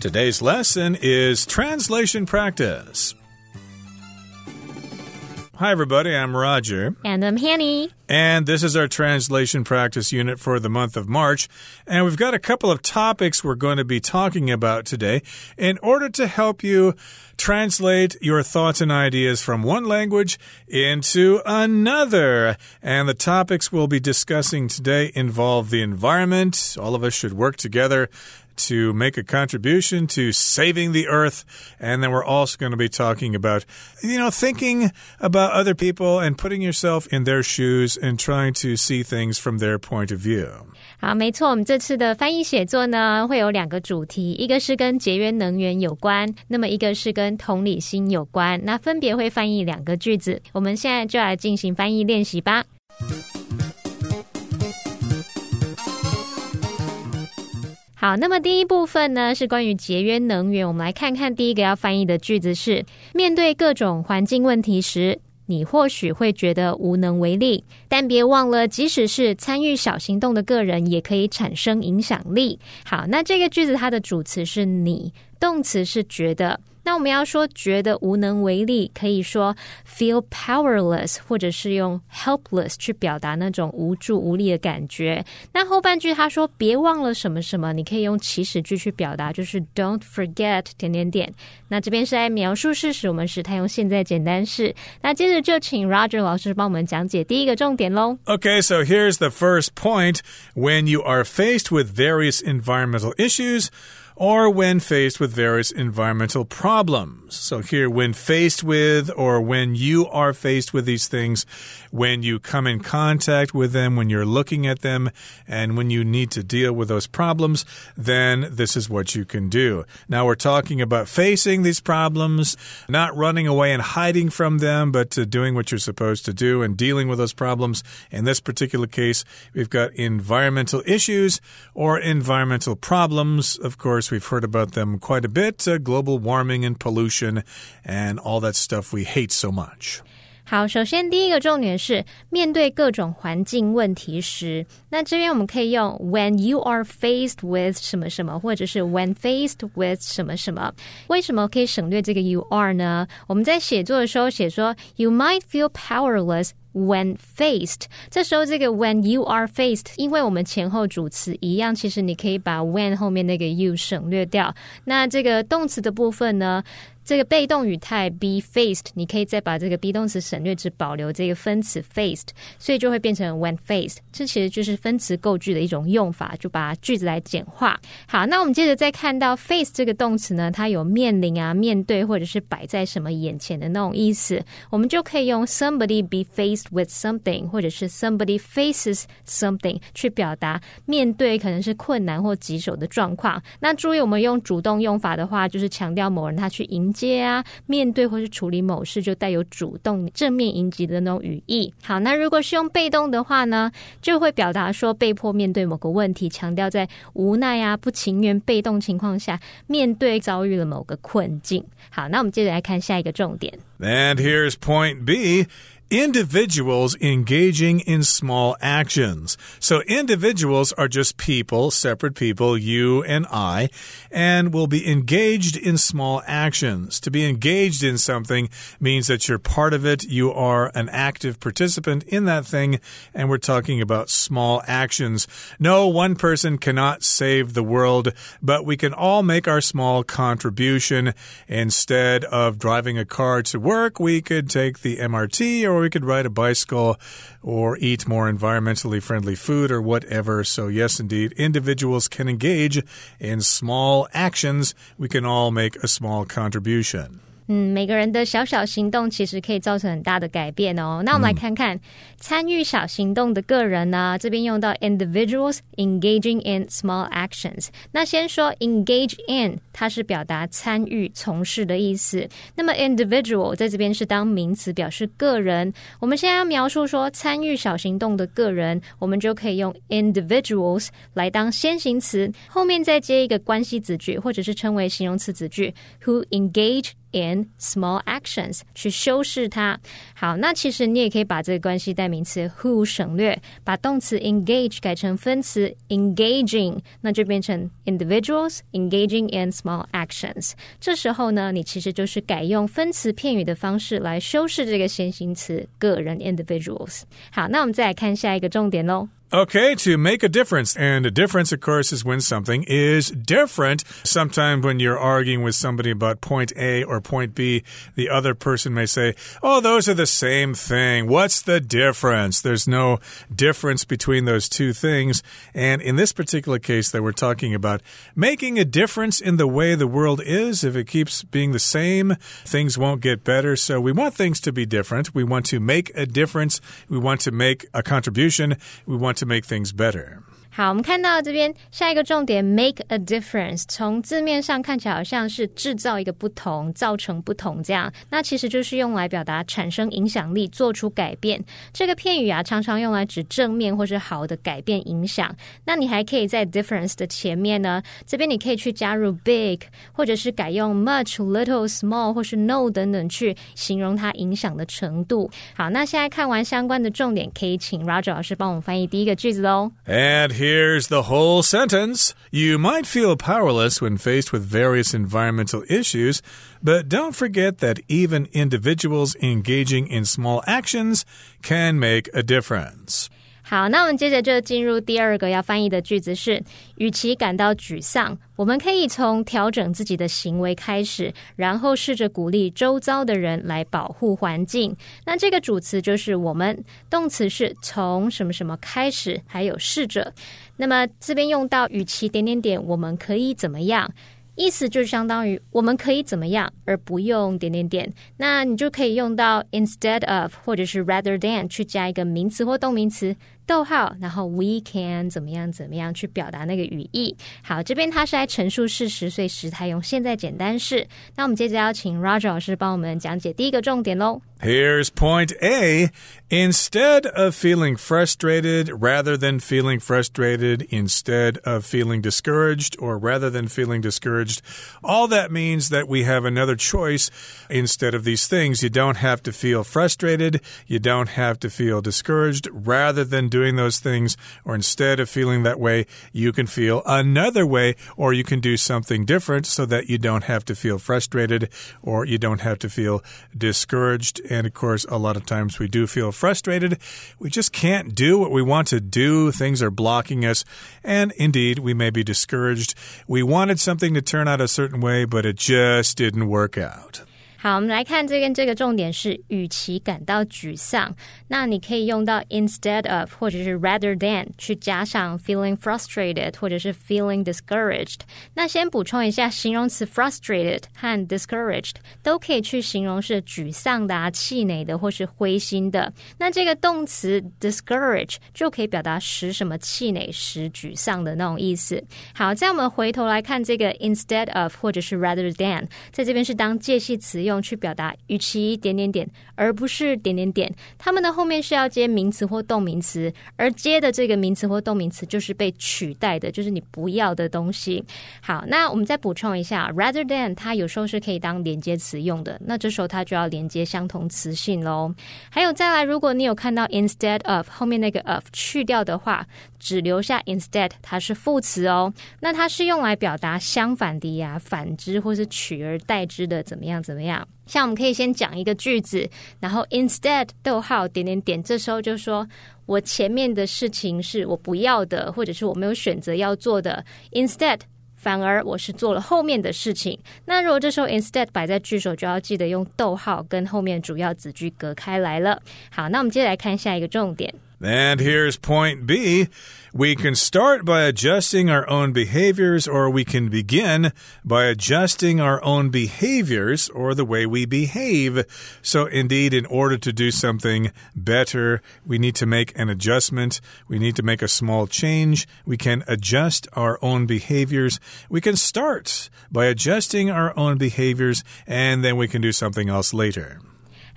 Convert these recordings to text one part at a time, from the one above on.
Today's lesson is translation practice. Hi, everybody. I'm Roger. And I'm Hanny. And this is our translation practice unit for the month of March. And we've got a couple of topics we're going to be talking about today in order to help you translate your thoughts and ideas from one language into another. And the topics we'll be discussing today involve the environment. All of us should work together to make a contribution to saving the earth. And then we're also going to be talking about, you know, thinking about other people and putting yourself in their shoes and trying to see things from their point of view. 好，没错，我们这次的翻译写作呢，会有两个主题，一个是跟节约能源有关，那么一个是跟同理心有关。那分别会翻译两个句子。我们现在就来进行翻译练习吧。 好，那么第一部分呢是关于节约能源。我们来看看第一个要翻译的句子是：面对各种环境问题时，你或许会觉得无能为力，但别忘了，即使是参与小行动的个人，也可以产生影响力。好，那这个句子它的主词是你，动词是觉得。那我们要说觉得无能为力，可以说 feel powerless，或者是用 helpless 去表达那种无助无力的感觉。那后半句他说别忘了什么什么，你可以用祈使句去表达，就是 don't forget 点点点。那这边是在描述事实，我们时态用现在简单式。那接着就请 Roger 老师帮我们讲解第一个重点喽。Okay, so here's the first point. When you are faced with various environmental issues, or when faced with various environmental problems. So, here, when faced with, or when you are faced with these things, when you come in contact with them, when you're looking at them, and when you need to deal with those problems, then this is what you can do. Now, we're talking about facing these problems, not running away and hiding from them, but doing what you're supposed to do and dealing with those problems. In this particular case, we've got environmental issues or environmental problems. Of course, We've heard about them quite a bit uh, global warming and pollution and all that stuff we hate so much. 好，首先第一个重点是面对各种环境问题时，那这边我们可以用 when you are faced with 什么什么，或者是 when faced with 什么什么。为什么可以省略这个 you are 呢？我们在写作的时候写说 you might feel powerless。 When faced，这时候这个 when you are faced，因为我们前后主词一样，其实你可以把 when 后面那个 you 省略掉。那这个动词的部分呢？这个被动语态 be faced，你可以再把这个 be 动词省略，只保留这个分词 faced，所以就会变成 when faced。这其实就是分词构句的一种用法，就把句子来简化。好，那我们接着再看到 face 这个动词呢，它有面临啊、面对或者是摆在什么眼前的那种意思，我们就可以用 somebody be faced with something，或者是 somebody faces something 去表达面对可能是困难或棘手的状况。那注意，我们用主动用法的话，就是强调某人他去迎。接啊，面对或是处理某事，就带有主动、正面迎击的那种语义。好，那如果是用被动的话呢，就会表达说被迫面对某个问题，强调在无奈啊、不情愿、被动情况下面对遭遇了某个困境。好，那我们接着来看下一个重点。And here's point B. individuals engaging in small actions. So individuals are just people, separate people, you and I, and will be engaged in small actions. To be engaged in something means that you're part of it, you are an active participant in that thing, and we're talking about small actions. No, one person cannot save the world, but we can all make our small contribution. Instead of driving a car to work, we could take the MRT or or we could ride a bicycle or eat more environmentally friendly food or whatever. So, yes, indeed, individuals can engage in small actions. We can all make a small contribution. 嗯，每个人的小小行动其实可以造成很大的改变哦。那我们来看看、参与小行动的个人呢，这边用到 individuals engaging in small actions。那先说 engage in，它是表达参与、从事的意思。那么 individual 在这边是当名词，表示个人。我们现在要描述说参与小行动的个人，我们就可以用 individuals 来当先行词，后面再接一个关系子句，或者是称为形容词子句，who engage。In small actions 去修饰它。好，那其实你也可以把这个关系代名词 who 省略，把动词 engage 改成分词 engaging，那就变成 individuals engaging in small actions。这时候呢，你其实就是改用分词片语的方式来修饰这个先行词个人 individuals。好，那我们再来看下一个重点喽。Okay, to make a difference. And a difference, of course, is when something is different. Sometimes when you're arguing with somebody about point A or point B, the other person may say, Oh, those are the same thing. What's the difference? There's no difference between those two things. And in this particular case that we're talking about, making a difference in the way the world is, if it keeps being the same, things won't get better. So we want things to be different. We want to make a difference. We want to make a contribution. We want to make things better. 好，我们看到这边下一个重点，make a difference。从字面上看起来好像是制造一个不同，造成不同这样。那其实就是用来表达产生影响力，做出改变。这个片语啊，常常用来指正面或是好的改变影响。那你还可以在 difference 的前面呢，这边你可以去加入 big，或者是改用 much、little、small 或是 no 等等去形容它影响的程度。好，那现在看完相关的重点，可以请 Roger 老师帮我们翻译第一个句子哦。And Here's the whole sentence. You might feel powerless when faced with various environmental issues, but don't forget that even individuals engaging in small actions can make a difference. 好，那我们接着就进入第二个要翻译的句子是：与其感到沮丧，我们可以从调整自己的行为开始，然后试着鼓励周遭的人来保护环境。那这个主词就是我们，动词是从什么什么开始，还有试着。那么这边用到与其点点点，我们可以怎么样？意思就相当于我们可以怎么样，而不用点点点。那你就可以用到 instead of 或者是 rather than 去加一个名词或动名词。逗号，然后 we can 怎么样怎么样去表达那个语义。好，这边它是来陈述事实，所以时态用现在简单式。那我们接着要请 Roger 老师帮我们讲解第一个重点喽。Here's point A. Instead of feeling frustrated, rather than feeling frustrated, instead of feeling discouraged, or rather than feeling discouraged, all that means that we have another choice instead of these things. You don't have to feel frustrated, you don't have to feel discouraged. Rather than doing those things, or instead of feeling that way, you can feel another way, or you can do something different so that you don't have to feel frustrated or you don't have to feel discouraged. And of course, a lot of times we do feel frustrated. We just can't do what we want to do. Things are blocking us. And indeed, we may be discouraged. We wanted something to turn out a certain way, but it just didn't work out. 好，我们来看这边这个重点是，与其感到沮丧，那你可以用到 instead of 或者是 rather than 去加上 feeling frustrated 或者是 feeling discouraged。那先补充一下，形容词 frustrated 和 discouraged 都可以去形容是沮丧的、啊、气馁的或是灰心的。那这个动词 discourage 就可以表达使什么气馁、使沮丧的那种意思。好，在我们回头来看这个 instead of 或者是 rather than，在这边是当介系词。用去表达与其点点点，而不是点点点。它们的后面是要接名词或动名词，而接的这个名词或动名词就是被取代的，就是你不要的东西。好，那我们再补充一下，rather than 它有时候是可以当连接词用的，那这时候它就要连接相同词性喽。还有再来，如果你有看到 instead of 后面那个 of 去掉的话，只留下 instead，它是副词哦。那它是用来表达相反的呀、反之或是取而代之的，怎么样怎么样？像我们可以先讲一个句子，然后 instead 逗号点点点，这时候就说我前面的事情是我不要的，或者是我没有选择要做的，instead 反而我是做了后面的事情。那如果这时候 instead 摆在句首，就要记得用逗号跟后面主要子句隔开来了。好，那我们接下来看下一个重点。And here's point B. We can start by adjusting our own behaviors, or we can begin by adjusting our own behaviors or the way we behave. So, indeed, in order to do something better, we need to make an adjustment. We need to make a small change. We can adjust our own behaviors. We can start by adjusting our own behaviors, and then we can do something else later.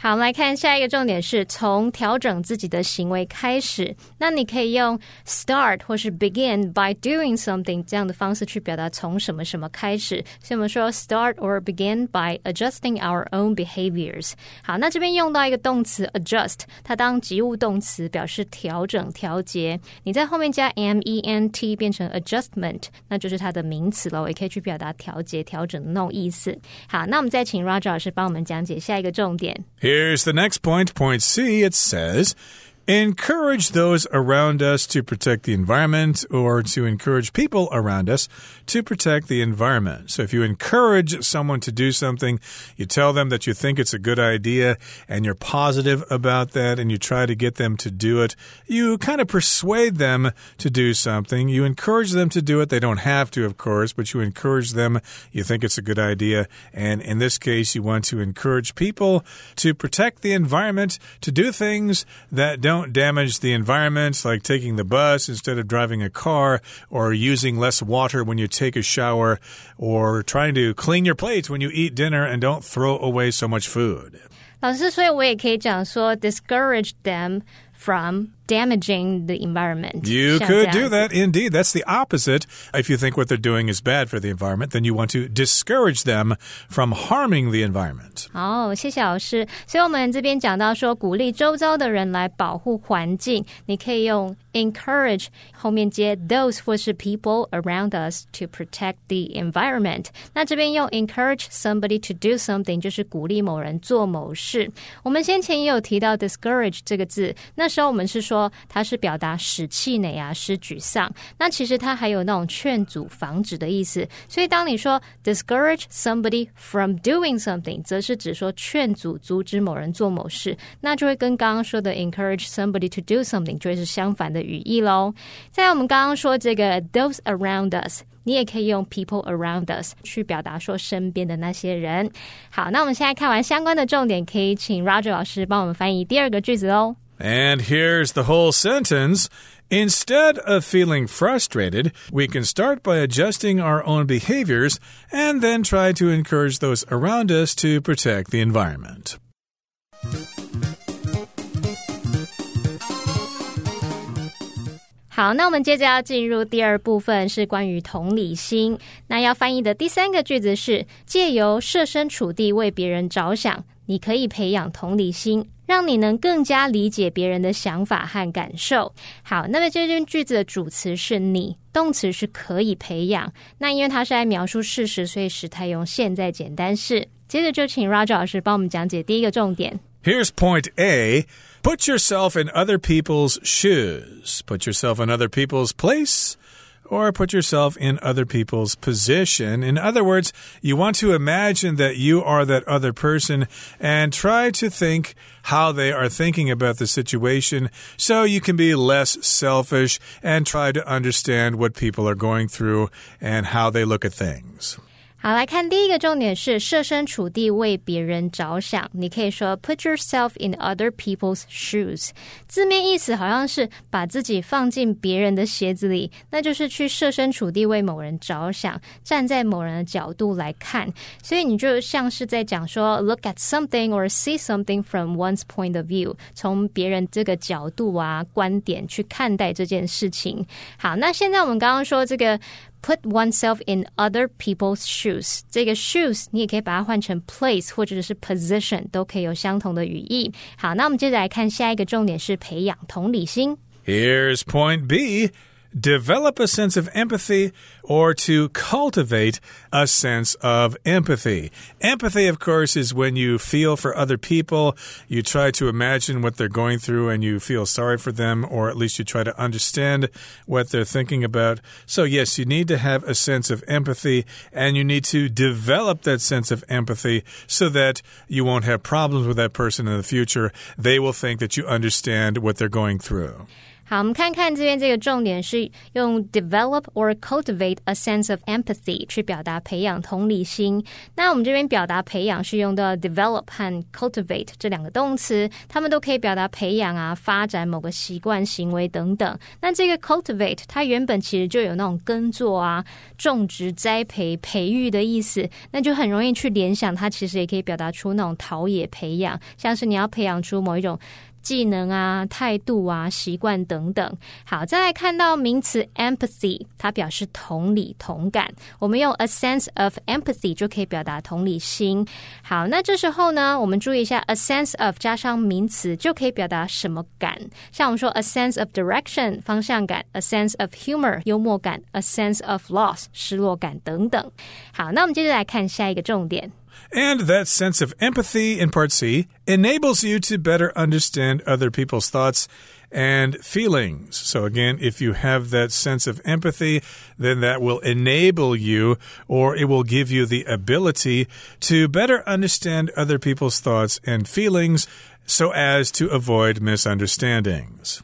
好，我们来看下一个重点是从调整自己的行为开始。那你可以用 start 或是 begin by doing something 这样的方式去表达从什么什么开始。所以我们说 start or begin by adjusting our own behaviors。好，那这边用到一个动词 adjust，它当及物动词表示调整、调节。你在后面加 m e n t 变成 adjustment，那就是它的名词了。也可以去表达调节、调整的那种意思。好，那我们再请 Roger 老师帮我们讲解下一个重点。Here's the next point, point C. It says, encourage those around us to protect the environment or to encourage people around us to protect the environment. So if you encourage someone to do something, you tell them that you think it's a good idea and you're positive about that and you try to get them to do it, you kind of persuade them to do something. You encourage them to do it. They don't have to, of course, but you encourage them. You think it's a good idea. And in this case, you want to encourage people to protect the environment, to do things that don't don't damage the environment, like taking the bus instead of driving a car, or using less water when you take a shower, or trying to clean your plates when you eat dinner and don't throw away so much food. 老师，所以我也可以讲说，discourage them from damaging the environment. You could do that. Indeed. That's the opposite. If you think what they're doing is bad for the environment, then you want to discourage them from harming the environment. 哦，谢谢老师。所以我们这边讲到说，鼓励周遭的人来保护环境，你可以用 encourage 后面接 those 或是 people around us to protect the environment。那这边用 encourage somebody to do something 就是鼓励某人做某事。我们先前也有提到 discourage 这个字，那时候我们是说。 它是表达使气馁啊，使沮丧。那其实它还有那种劝阻、防止的意思。所以当你说 discourage somebody from doing something，则是指说劝阻、阻止某人做某事，那就会跟刚刚说的 encourage somebody to do something 就是相反的语义喽。在我们刚刚说这个 those around us。你也可以用 people around us 去表达说身边的那些人。好，那我们现在看完相关的重点，可以请 Roger 老师帮我们翻译第二个句子喽。And here's the whole sentence. Instead of feeling frustrated, we can start by adjusting our own behaviors and then try to encourage those around us to protect the environment. 好，那我们接着要进入第二部分，是关于同理心。那要翻译的第三个句子是：借由设身处地为别人着想，你可以培养同理心， 让你能更加理解别人的想法和感受。好，那么这句句子的主词是你，动词是可以培养。那因为它是在描述事实，所以时态用现在简单式。接着就请 Roger 老师帮我们讲解第一个重点。Here's point A. Put yourself in other people's shoes. Put yourself in other people's place or put yourself in other people's position. In other words, you want to imagine that you are that other person and try to think how they are thinking about the situation so you can be less selfish and try to understand what people are going through and how they look at things. 好，来看第一个重点是设身处地为别人着想。你可以说 put yourself in other people's shoes，字面意思好像是把自己放进别人的鞋子里，那就是去设身处地为某人着想，站在某人的角度来看。所以你就像是在讲说 look at something or see something from one's point of view，从别人这个角度啊观点去看待这件事情。好，那现在我们刚刚说这个。put oneself in other people's shoes。这个 shoes 你也可以把它换成 place 或者是 position，都可以有相同的语义。好，那我们接着来看下一个重点是培养同理心。Here's point B develop a sense of empathy or to cultivate a sense of empathy. Empathy, of course, is when you feel for other people, you try to imagine what they're going through and you feel sorry for them, or at least you try to understand what they're thinking about. So, yes, you need to have a sense of empathy and you need to develop that sense of empathy so that you won't have problems with that person in the future. They will think that you understand what they're going through. 好，我们看看这边这个重点是用 develop or cultivate a sense of empathy 去表达培养同理心。那我们这边表达培养是用到 develop 和 cultivate 这两个动词，它们都可以表达培养啊、发展某个习惯、行为等等。那这个 cultivate 它原本其实就有那种耕作啊、种植、栽培、培育的意思，那就很容易去联想，它其实也可以表达出那种陶冶、培养，像是你要培养出某一种。技能啊、态度啊、习惯等等。好，再来看到名词 empathy，它表示同理、同感。我们用 a sense of empathy 就可以表达同理心。好，那这时候呢，我们注意一下 a sense of 加上名词就可以表达什么感？像我们说 a sense of direction 方向感，a sense of humor 幽默感，a sense of loss 失落感等等。好，那我们接着来看下一个重点。And that sense of empathy in part C enables you to better understand other people's thoughts and feelings. So, again, if you have that sense of empathy, then that will enable you or it will give you the ability to better understand other people's thoughts and feelings so as to avoid misunderstandings.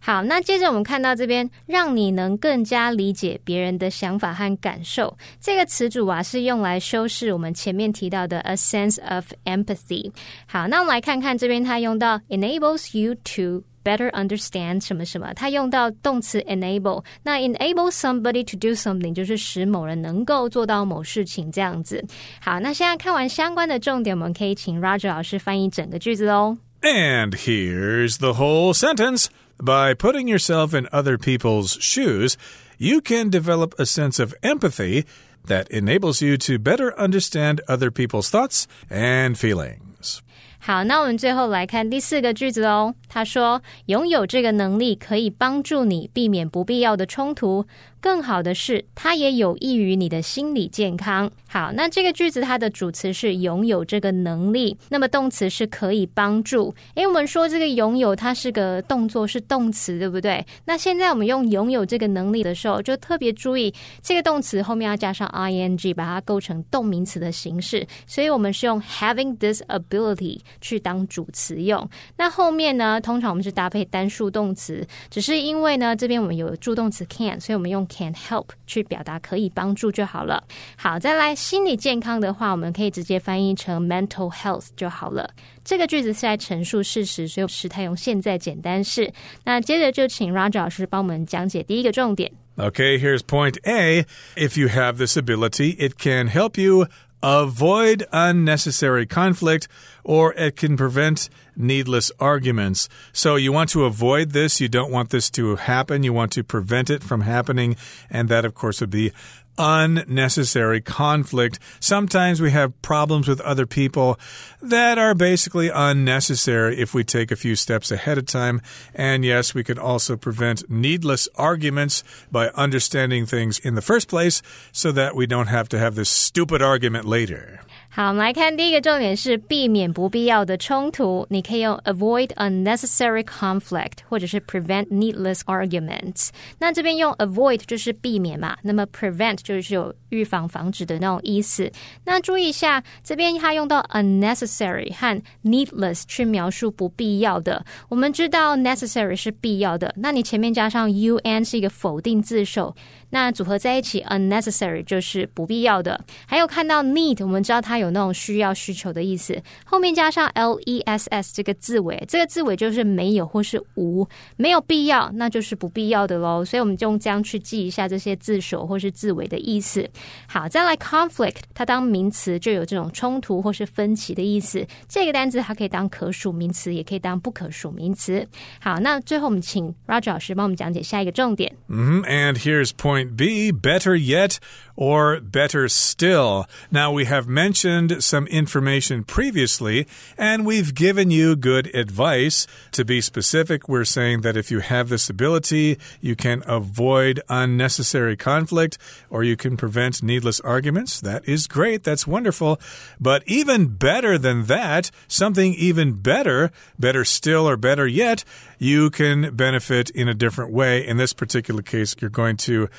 好，那接着我们看到这边，让你能更加理解别人的想法和感受。这个词组啊，是用来修饰我们前面提到的 a sense of empathy。好，那我们来看看这边，它用到 enables you to better understand 什么什么，它用到动词 enable。那 enable somebody to do something 就是使某人能够做到某事情这样子。好，那现在看完相关的重点，我们可以请 Roger 老师翻译整个句子喽。And here's the whole sentence. By putting yourself in other people's shoes, you can develop a sense of empathy that enables you to better understand other people's thoughts and feelings. 好，那我们最后来看第四个句子哦。他说：“拥有这个能力可以帮助你避免不必要的冲突， 更好的是，它也有益于你的心理健康。好，那这个句子它的主词是拥有这个能力，那么动词是可以帮助。诶，我们说这个拥有它是个动作，是动词，对不对？那现在我们用拥有这个能力的时候，就特别注意这个动词后面要加上 ing，把它构成动名词的形式。所以我们是用 having this ability 去当主词用。那后面呢？通常我们是搭配单数动词，只是因为呢，这边我们有助动词 can，所以我们用 can help 去表达可以帮助就好了。好，再来心理健康的话，我们可以直接翻译成 mental health 就好了。这个句子是在陈述事实，所以时态用现在简单式。那接着就请 Roger 老师帮我们讲解第一个重点。Okay, here's point A. If you have this ability, it can help you avoid unnecessary conflict or it can prevent needless arguments. So you want to avoid this. You don't want this to happen. You want to prevent it from happening. And that, of course, would be unnecessary conflict. Sometimes we have problems with other people that are basically unnecessary if we take a few steps ahead of time. And yes, we can also prevent needless arguments by understanding things in the first place so that we don't have to have this stupid argument later. 好，我们来看第一个重点是避免不必要的冲突。你可以用 avoid unnecessary conflict，或者是 prevent needless arguments。那这边用 avoid 就是避免嘛，那么 prevent 就是有预防、防止的那种意思。那注意一下，这边它用到 unnecessary 和 needless 去描述不必要的。我们知道 necessary 是必要的，那你前面加上 un 是一个否定字首。那组合在一起，unnecessary 就是不必要的。还有看到 need，我们知道它有那种需要、需求的意思，后面加上 less 这个字尾，这个字尾就是没有或是无，没有必要，那就是不必要的喽。所以我们就用这样去记一下这些字首或是字尾的意思。好，再来 conflict，它当名词就有这种冲突或是分歧的意思。这个单词它可以当可数名词，也可以当不可数名词。好，那最后我们请 Roger 老师帮我们讲解下一个重点。嗯，and here's point. Point B, better yet, or better still. Now, we have mentioned some information previously, and we've given you good advice. To be specific, we're saying that if you have this ability, you can avoid unnecessary conflict or you can prevent needless arguments. That is great. That's wonderful. But even better than that, something even better, better still or better yet, you can benefit in a different way. In this particular case, you're going to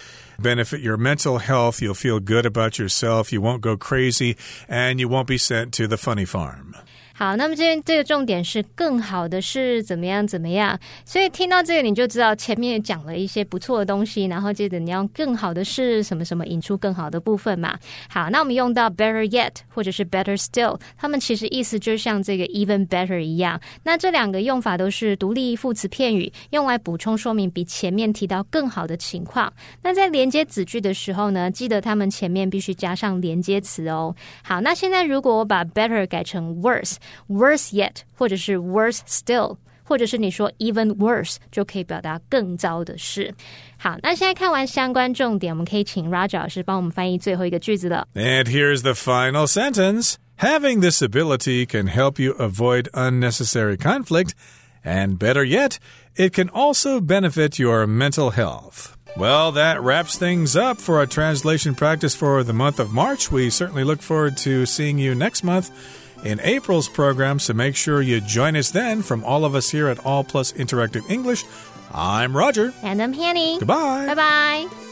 benefit your mental health. You'll feel good about yourself. You won't go crazy and you won't be sent to the funny farm. 好，那么这边这个重点是更好的是怎么样怎么样，所以听到这个你就知道前面讲了一些不错的东西，然后接着你要更好的是什么什么引出更好的部分嘛。好，那我们用到 better yet 或者是 better still，它们其实意思就像这个 even better 一样。那这两个用法都是独立副词片语，用来补充说明比前面提到更好的情况。那在连接子句的时候呢，记得它们前面必须加上连接词哦。好，那现在如果我把 better 改成 worse worse，worse yet，或者是 worse still，或者是你说 even worse，就可以表达更糟的事。好，那现在看完相关重点，我们可以请 Roger 老师帮我们翻译最后一个句子了。 And here's the final sentence. Having this ability can help you avoid unnecessary conflict, and better yet, it can also benefit your mental health. Well, that wraps things up for our translation practice for the month of March. We certainly look forward to seeing you next month in April's program, so make sure you join us then. From all of us here at All Plus Interactive English, I'm Roger. And I'm Hanny，Goodbye. 拜拜。